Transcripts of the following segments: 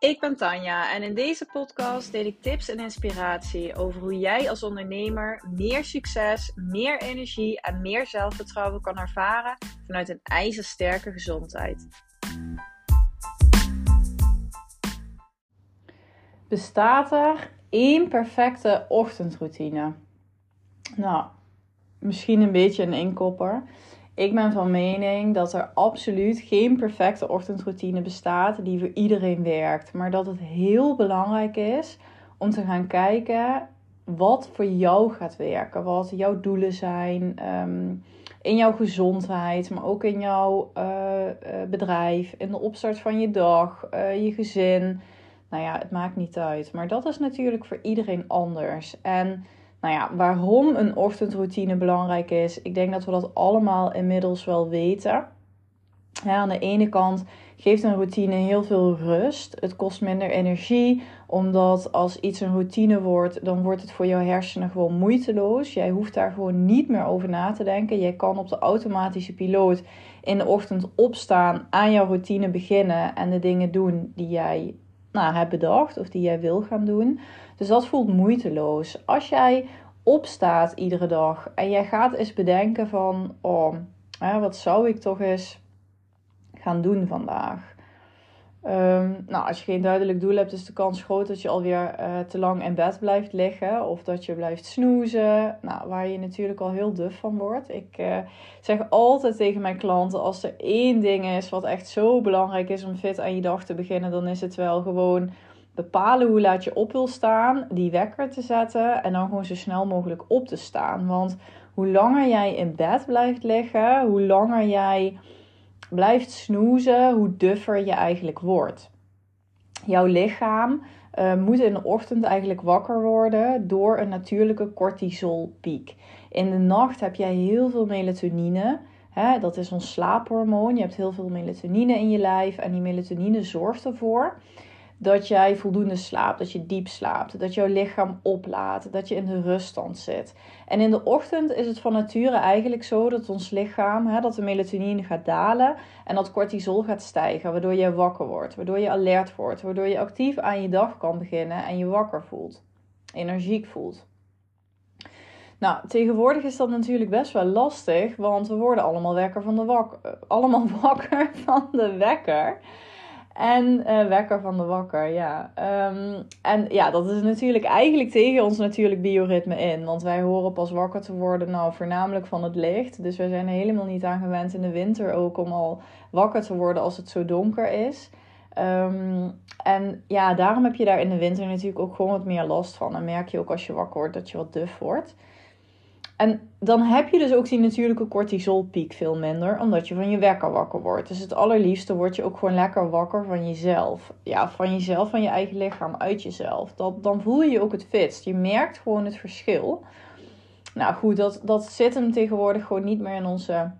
Ik ben Tanja en in deze podcast deel ik tips en inspiratie over hoe jij als ondernemer meer succes, meer energie en meer zelfvertrouwen kan ervaren vanuit een ijzersterke gezondheid. Bestaat er één perfecte ochtendroutine? Nou, misschien een beetje een inkopper. Ik ben van mening dat er absoluut geen perfecte ochtendroutine bestaat die voor iedereen werkt. Maar dat het heel belangrijk is om te gaan kijken wat voor jou gaat werken. Wat jouw doelen zijn ehm, in jouw gezondheid, maar ook in jouw uh, bedrijf, in de opstart van je dag, uh, je gezin. Nou ja, het maakt niet uit. Maar dat is natuurlijk voor iedereen anders. En nou ja, waarom een ochtendroutine belangrijk is, ik denk dat we dat allemaal inmiddels wel weten. Aan de ene kant geeft een routine heel veel rust. Het kost minder energie, omdat als iets een routine wordt, dan wordt het voor jouw hersenen gewoon moeiteloos. Jij hoeft daar gewoon niet meer over na te denken. Jij kan op de automatische piloot in de ochtend opstaan, aan jouw routine beginnen en de dingen doen die jij nou, bedacht of die jij wil gaan doen. Dus dat voelt moeiteloos. Als jij opstaat iedere dag en jij gaat eens bedenken van, oh, hè, wat zou ik toch eens gaan doen vandaag? Um, nou, als je geen duidelijk doel hebt, is de kans groot dat je alweer uh, te lang in bed blijft liggen. Of dat je blijft snoezen. Nou, waar je natuurlijk al heel duf van wordt. Ik uh, zeg altijd tegen mijn klanten: als er één ding is wat echt zo belangrijk is om fit aan je dag te beginnen, dan is het wel gewoon bepalen hoe laat je op wil staan, die wekker te zetten en dan gewoon zo snel mogelijk op te staan. Want hoe langer jij in bed blijft liggen, hoe langer jij blijft snoezen, hoe duffer je eigenlijk wordt. Jouw lichaam uh, moet in de ochtend eigenlijk wakker worden door een natuurlijke cortisolpiek. In de nacht heb jij heel veel melatonine. Hè, dat is ons slaaphormoon. Je hebt heel veel melatonine in je lijf en die melatonine zorgt ervoor dat jij voldoende slaapt, dat je diep slaapt, dat jouw lichaam oplaat, dat je in de ruststand zit. En in de ochtend is het van nature eigenlijk zo dat ons lichaam, hè, dat de melatonine gaat dalen en dat cortisol gaat stijgen, waardoor je wakker wordt, waardoor je alert wordt, waardoor je actief aan je dag kan beginnen en je wakker voelt, energiek voelt. Nou, tegenwoordig is dat natuurlijk best wel lastig, want we worden allemaal, wekker van de wak allemaal wakker van de wekker. En uh, wekker van de wakker, ja. Um, en ja, dat is natuurlijk eigenlijk tegen ons natuurlijk bioritme in. Want wij horen pas wakker te worden, nou, voornamelijk van het licht. Dus wij zijn helemaal niet aan gewend in de winter ook om al wakker te worden als het zo donker is. Um, en ja, daarom heb je daar in de winter natuurlijk ook gewoon wat meer last van. En merk je ook als je wakker wordt dat je wat duf wordt. En dan heb je dus ook die natuurlijke cortisolpiek veel minder, omdat je van je wekker wakker wordt. Dus het allerliefste word je ook gewoon lekker wakker van jezelf. Ja, van jezelf, van je eigen lichaam, uit jezelf. Dat, dan voel je je ook het fitst. Je merkt gewoon het verschil. Nou goed, dat, dat zit hem tegenwoordig gewoon niet meer in onze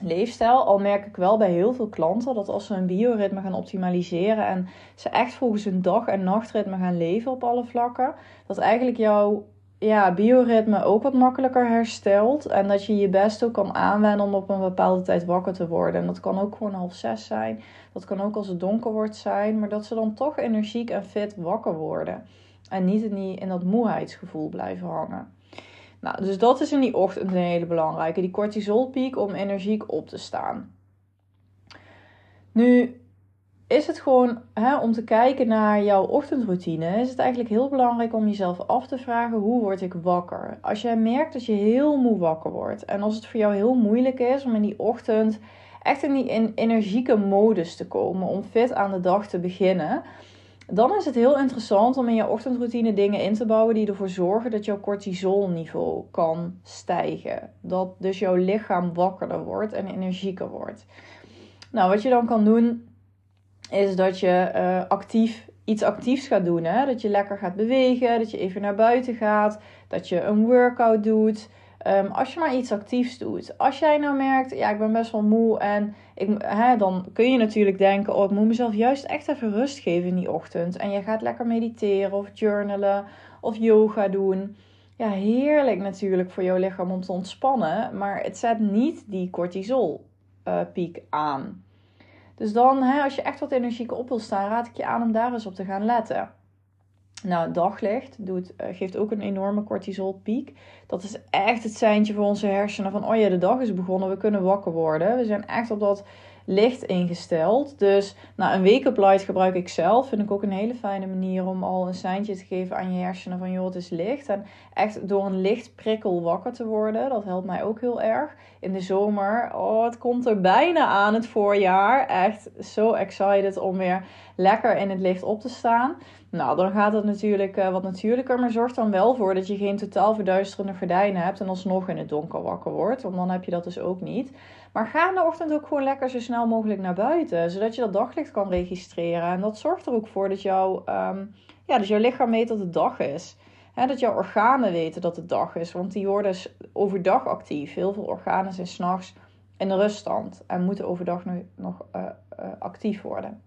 leefstijl. Al merk ik wel bij heel veel klanten dat als ze hun bioritme gaan optimaliseren en ze echt volgens hun dag- en nachtritme gaan leven op alle vlakken, dat eigenlijk jouw ja, bioritme ook wat makkelijker herstelt. En dat je je best ook kan aanwenden om op een bepaalde tijd wakker te worden. En dat kan ook gewoon half zes zijn. Dat kan ook als het donker wordt zijn. Maar dat ze dan toch energiek en fit wakker worden. En niet in, in dat moeheidsgevoel blijven hangen. Nou, dus dat is in die ochtend een hele belangrijke. Die cortisolpiek om energiek op te staan. Nu, is het gewoon hè, om te kijken naar jouw ochtendroutine, is het eigenlijk heel belangrijk om jezelf af te vragen: hoe word ik wakker? Als jij merkt dat je heel moe wakker wordt en als het voor jou heel moeilijk is om in die ochtend echt in die energieke modus te komen, om fit aan de dag te beginnen, dan is het heel interessant om in je ochtendroutine dingen in te bouwen die ervoor zorgen dat jouw cortisolniveau kan stijgen. Dat dus jouw lichaam wakkerder wordt en energieker wordt. Nou, wat je dan kan doen is dat je uh, actief iets actiefs gaat doen. Hè? Dat je lekker gaat bewegen, dat je even naar buiten gaat, dat je een workout doet. Um, als je maar iets actiefs doet. Als jij nou merkt, ja, ik ben best wel moe en ik, hè, dan kun je natuurlijk denken, oh, ik moet mezelf juist echt even rust geven in die ochtend. En je gaat lekker mediteren of journalen of yoga doen. Ja, heerlijk natuurlijk voor jouw lichaam om te ontspannen, maar het zet niet die cortisol uh, piek aan. Dus dan, hè, als je echt wat energieker op wil staan, raad ik je aan om daar eens op te gaan letten. Nou, daglicht doet, uh, geeft ook een enorme cortisolpiek. Dat is echt het seintje voor onze hersenen van, oh ja, de dag is begonnen, we kunnen wakker worden. We zijn echt op dat licht ingesteld. Dus nou, een wake-up light gebruik ik zelf. Vind ik ook een hele fijne manier om al een seintje te geven aan je hersenen van joh, het is licht. En echt door een lichtprikkel wakker te worden. Dat helpt mij ook heel erg. In de zomer, oh, het komt er bijna aan het voorjaar. Echt zo excited om weer lekker in het licht op te staan. Nou, dan gaat het natuurlijk uh, wat natuurlijker, maar zorg dan wel voor dat je geen totaal verduisterende gordijnen hebt en alsnog in het donker wakker wordt, want dan heb je dat dus ook niet. Maar ga in de ochtend ook gewoon lekker zo snel mogelijk naar buiten, zodat je dat daglicht kan registreren. En dat zorgt er ook voor dat, jouw, um, ja, dat jouw lichaam weet dat het dag is. He, dat jouw organen weten dat het dag is, want die worden overdag actief. Heel veel organen zijn s'nachts in de ruststand en moeten overdag nog, nog uh, uh, actief worden.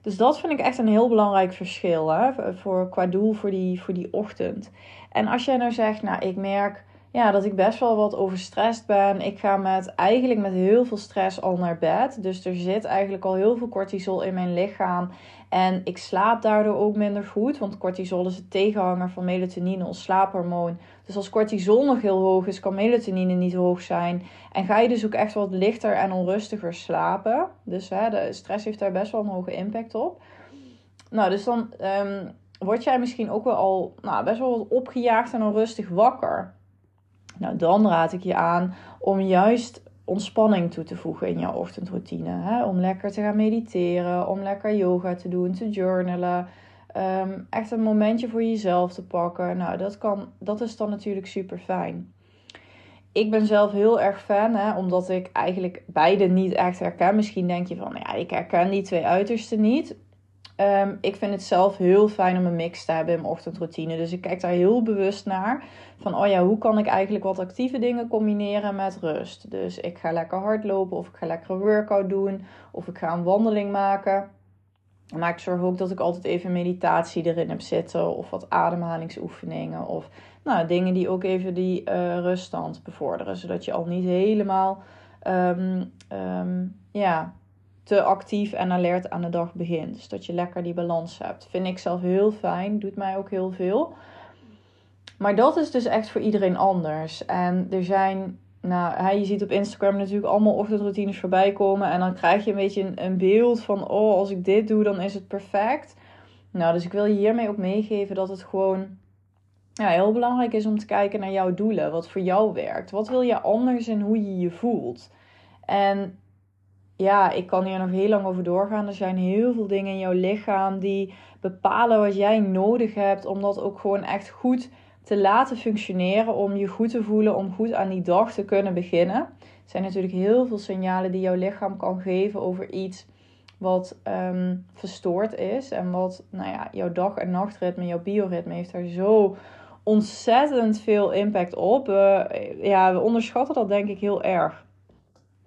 Dus dat vind ik echt een heel belangrijk verschil hè, voor, qua doel voor die, voor die ochtend. En als jij nou zegt, nou ik merk ja, dat ik best wel wat overstrest ben. Ik ga met, eigenlijk met heel veel stress al naar bed. Dus er zit eigenlijk al heel veel cortisol in mijn lichaam. En ik slaap daardoor ook minder goed. Want cortisol is het tegenhanger van melatonine, ons slaaphormoon. Dus als cortisol nog heel hoog is, kan melatonine niet hoog zijn. En ga je dus ook echt wat lichter en onrustiger slapen. Dus hè, de stress heeft daar best wel een hoge impact op. Nou, dus dan um, word jij misschien ook wel al nou, best wel wat opgejaagd en onrustig wakker. Nou, dan raad ik je aan om juist ontspanning toe te voegen in jouw ochtendroutine. Hè? Om lekker te gaan mediteren, om lekker yoga te doen, te journalen. Ehm, echt een momentje voor jezelf te pakken. Nou, dat, kan, dat is dan natuurlijk super fijn. Ik ben zelf heel erg fan, hè, omdat ik eigenlijk beide niet echt herken. Misschien denk je van, ja, ik herken die twee uitersten niet. Um, ik vind het zelf heel fijn om een mix te hebben in mijn ochtendroutine. Dus ik kijk daar heel bewust naar. Van, oh ja, hoe kan ik eigenlijk wat actieve dingen combineren met rust? Dus ik ga lekker hardlopen of ik ga lekker een workout doen. Of ik ga een wandeling maken. Maar ik zorg ook dat ik altijd even meditatie erin heb zitten. Of wat ademhalingsoefeningen. Of nou, dingen die ook even die uh, ruststand bevorderen. Zodat je al niet helemaal um, um, ja, te actief en alert aan de dag begint. Dus dat je lekker die balans hebt. Vind ik zelf heel fijn. Doet mij ook heel veel. Maar dat is dus echt voor iedereen anders. En er zijn, nou, je ziet op Instagram natuurlijk allemaal ochtendroutines voorbij komen. En dan krijg je een beetje een, beeld van, oh, als ik dit doe, dan is het perfect. Nou, dus ik wil je hiermee ook meegeven dat het gewoon ja, heel belangrijk is om te kijken naar jouw doelen. Wat voor jou werkt. Wat wil je anders en hoe je je voelt. En ja, ik kan hier nog heel lang over doorgaan. Er zijn heel veel dingen in jouw lichaam die bepalen wat jij nodig hebt om dat ook gewoon echt goed te laten functioneren. Om je goed te voelen, om goed aan die dag te kunnen beginnen. Er zijn natuurlijk heel veel signalen die jouw lichaam kan geven over iets wat um, verstoord is. En wat, nou ja, jouw dag- en nachtritme, jouw bioritme heeft daar zo ontzettend veel impact op. ja, we onderschatten dat denk ik heel erg.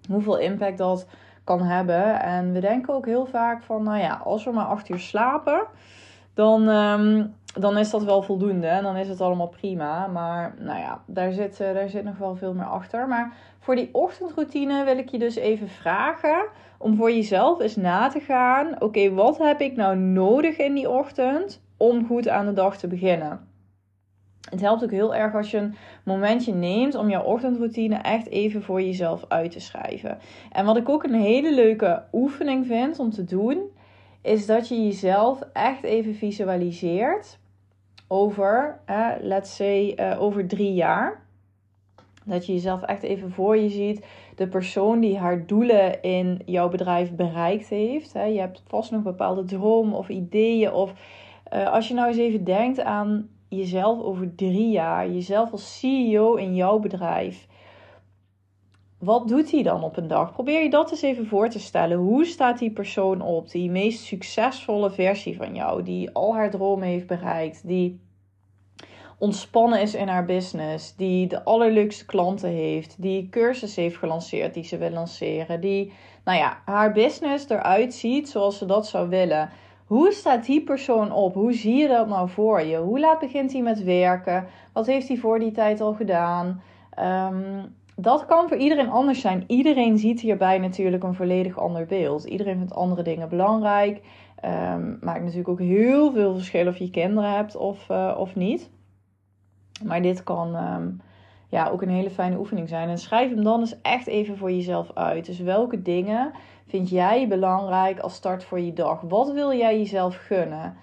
Hoeveel impact dat kan hebben. En we denken ook heel vaak van, nou ja, als we maar acht uur slapen, dan, um, dan is dat wel voldoende. En dan is het allemaal prima. Maar nou ja, daar zit, uh, daar zit nog wel veel meer achter. Maar voor die ochtendroutine wil ik je dus even vragen om voor jezelf eens na te gaan. Oké, wat heb ik nou nodig in die ochtend om goed aan de dag te beginnen? Het helpt ook heel erg als je een momentje neemt om jouw ochtendroutine echt even voor jezelf uit te schrijven. En wat ik ook een hele leuke oefening vind om te doen, is dat je jezelf echt even visualiseert over, eh, let's say, uh, over drie jaar. Dat je jezelf echt even voor je ziet. De persoon die haar doelen in jouw bedrijf bereikt heeft. Je hebt vast nog bepaalde dromen of ideeën. Of uh, als je nou eens even denkt aan jezelf over drie jaar, jezelf als CEO in jouw bedrijf. Wat doet hij dan op een dag? Probeer je dat eens even voor te stellen. Hoe staat die persoon op? Die meest succesvolle versie van jou, die al haar dromen heeft bereikt, die ontspannen is in haar business, die de allerleukste klanten heeft, die cursus heeft gelanceerd die ze wil lanceren, die, nou ja, haar business eruit ziet zoals ze dat zou willen. Hoe staat die persoon op? Hoe zie je dat nou voor je? Hoe laat begint hij met werken? Wat heeft hij voor die tijd al gedaan? Um, dat kan voor iedereen anders zijn. Iedereen ziet hierbij natuurlijk een volledig ander beeld. Iedereen vindt andere dingen belangrijk. Um, maakt natuurlijk ook heel veel verschil of je kinderen hebt of, uh, of niet. Maar dit kan um, ja, ook een hele fijne oefening zijn. En schrijf hem dan eens echt even voor jezelf uit. Dus welke dingen vind jij belangrijk als start voor je dag? Wat wil jij jezelf gunnen?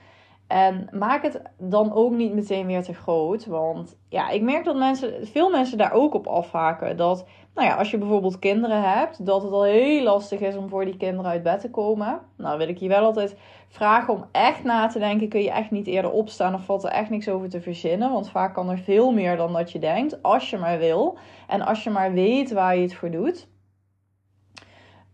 En maak het dan ook niet meteen weer te groot. Want ja, ik merk dat mensen, veel mensen daar ook op afhaken. Dat, nou ja, als je bijvoorbeeld kinderen hebt, dat het al heel lastig is om voor die kinderen uit bed te komen. Nou, wil ik je wel altijd vragen om echt na te denken. Kun je echt niet eerder opstaan of valt er echt niks over te verzinnen? Want vaak kan er veel meer dan dat je denkt, als je maar wil. En als je maar weet waar je het voor doet.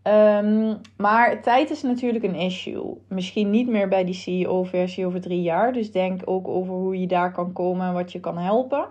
Um, maar tijd is natuurlijk een issue. Misschien niet meer bij die CEO-versie over drie jaar. Dus denk ook over hoe je daar kan komen en wat je kan helpen.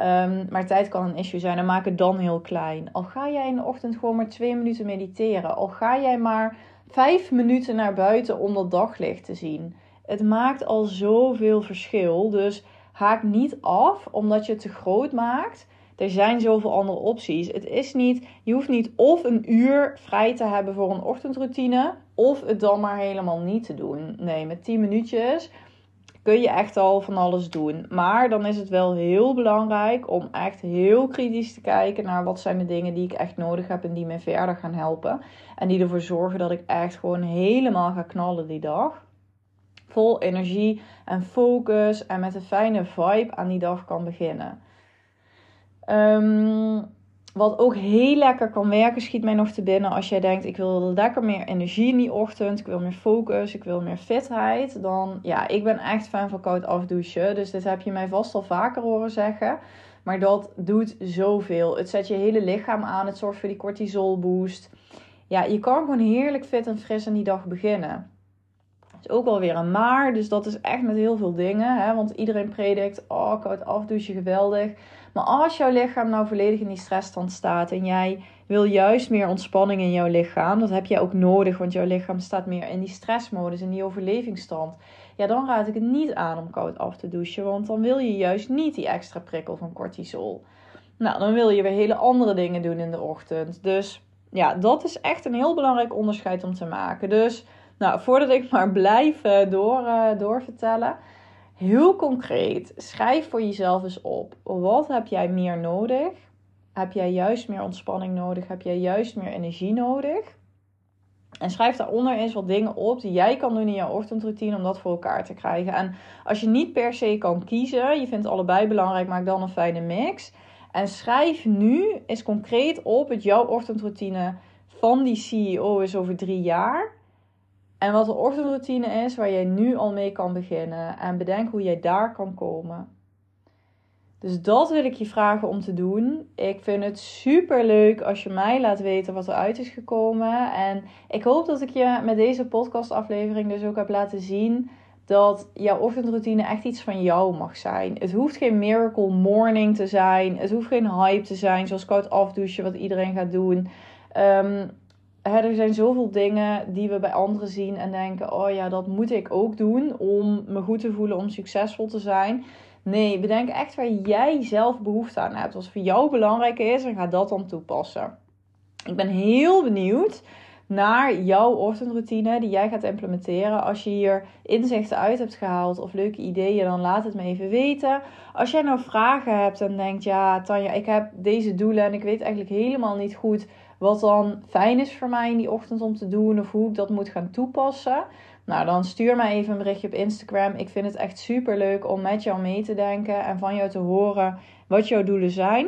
Um, maar tijd kan een issue zijn en maak het dan heel klein. Al ga jij in de ochtend gewoon maar twee minuten mediteren. Al ga jij maar vijf minuten naar buiten om dat daglicht te zien. Het maakt al zoveel verschil. Dus haak niet af omdat je het te groot maakt. Er zijn zoveel andere opties. Het is niet, je hoeft niet of een uur vrij te hebben voor een ochtendroutine, of het dan maar helemaal niet te doen. Nee, met 10 minuutjes kun je echt al van alles doen. Maar dan is het wel heel belangrijk om echt heel kritisch te kijken naar wat zijn de dingen die ik echt nodig heb en die me verder gaan helpen. En die ervoor zorgen dat ik echt gewoon helemaal ga knallen die dag. Vol energie en focus en met een fijne vibe aan die dag kan beginnen. Um, wat ook heel lekker kan werken, schiet mij nog te binnen als jij denkt: ik wil lekker meer energie in die ochtend, ik wil meer focus, ik wil meer fitheid. Dan ja, ik ben echt fan van koud afdouchen. Dus dit heb je mij vast al vaker horen zeggen. Maar dat doet zoveel. Het zet je hele lichaam aan, het zorgt voor die cortisol boost. Ja, je kan gewoon heerlijk fit en fris aan die dag beginnen. Is ook alweer een maar, dus dat is echt met heel veel dingen. Hè? Want iedereen predikt: oh, koud afdouchen, geweldig. Maar als jouw lichaam nou volledig in die stressstand staat en jij wil juist meer ontspanning in jouw lichaam, dat heb jij ook nodig, want jouw lichaam staat meer in die stressmodus, in die overlevingsstand. Ja, dan raad ik het niet aan om koud af te douchen, want dan wil je juist niet die extra prikkel van cortisol. Nou, dan wil je weer hele andere dingen doen in de ochtend. Dus ja, dat is echt een heel belangrijk onderscheid om te maken. Dus, nou, voordat ik maar blijf eh, door, uh, doorvertellen. Heel concreet, schrijf voor jezelf eens op. Wat heb jij meer nodig? Heb jij juist meer ontspanning nodig? Heb jij juist meer energie nodig? En schrijf daaronder eens wat dingen op die jij kan doen in jouw ochtendroutine om dat voor elkaar te krijgen. En als je niet per se kan kiezen, je vindt allebei belangrijk, maak dan een fijne mix. En schrijf nu eens concreet op het jouw ochtendroutine van die CEO is over drie jaar. En wat de ochtendroutine is waar jij nu al mee kan beginnen. En bedenk hoe jij daar kan komen. Dus dat wil ik je vragen om te doen. Ik vind het super leuk als je mij laat weten wat eruit is gekomen. En ik hoop dat ik je met deze podcastaflevering dus ook heb laten zien dat jouw ochtendroutine echt iets van jou mag zijn. Het hoeft geen miracle morning te zijn. Het hoeft geen hype te zijn, zoals koud afdouchen, wat iedereen gaat doen. Um, er zijn zoveel dingen die we bij anderen zien en denken: oh ja, dat moet ik ook doen om me goed te voelen, om succesvol te zijn. Nee, bedenk echt waar jij zelf behoefte aan hebt. Als voor jou belangrijk is, en ga dat dan toepassen. Ik ben heel benieuwd naar jouw ochtendroutine die jij gaat implementeren. Als je hier inzichten uit hebt gehaald of leuke ideeën, dan laat het me even weten. Als jij nou vragen hebt en denkt: ja, Tanja, ik heb deze doelen en ik weet eigenlijk helemaal niet goed wat dan fijn is voor mij in die ochtend om te doen of hoe ik dat moet gaan toepassen. Nou, dan stuur mij even een berichtje op Instagram. Ik vind het echt super leuk om met jou mee te denken en van jou te horen wat jouw doelen zijn.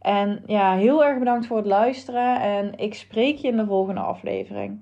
En ja, heel erg bedankt voor het luisteren en ik spreek je in de volgende aflevering.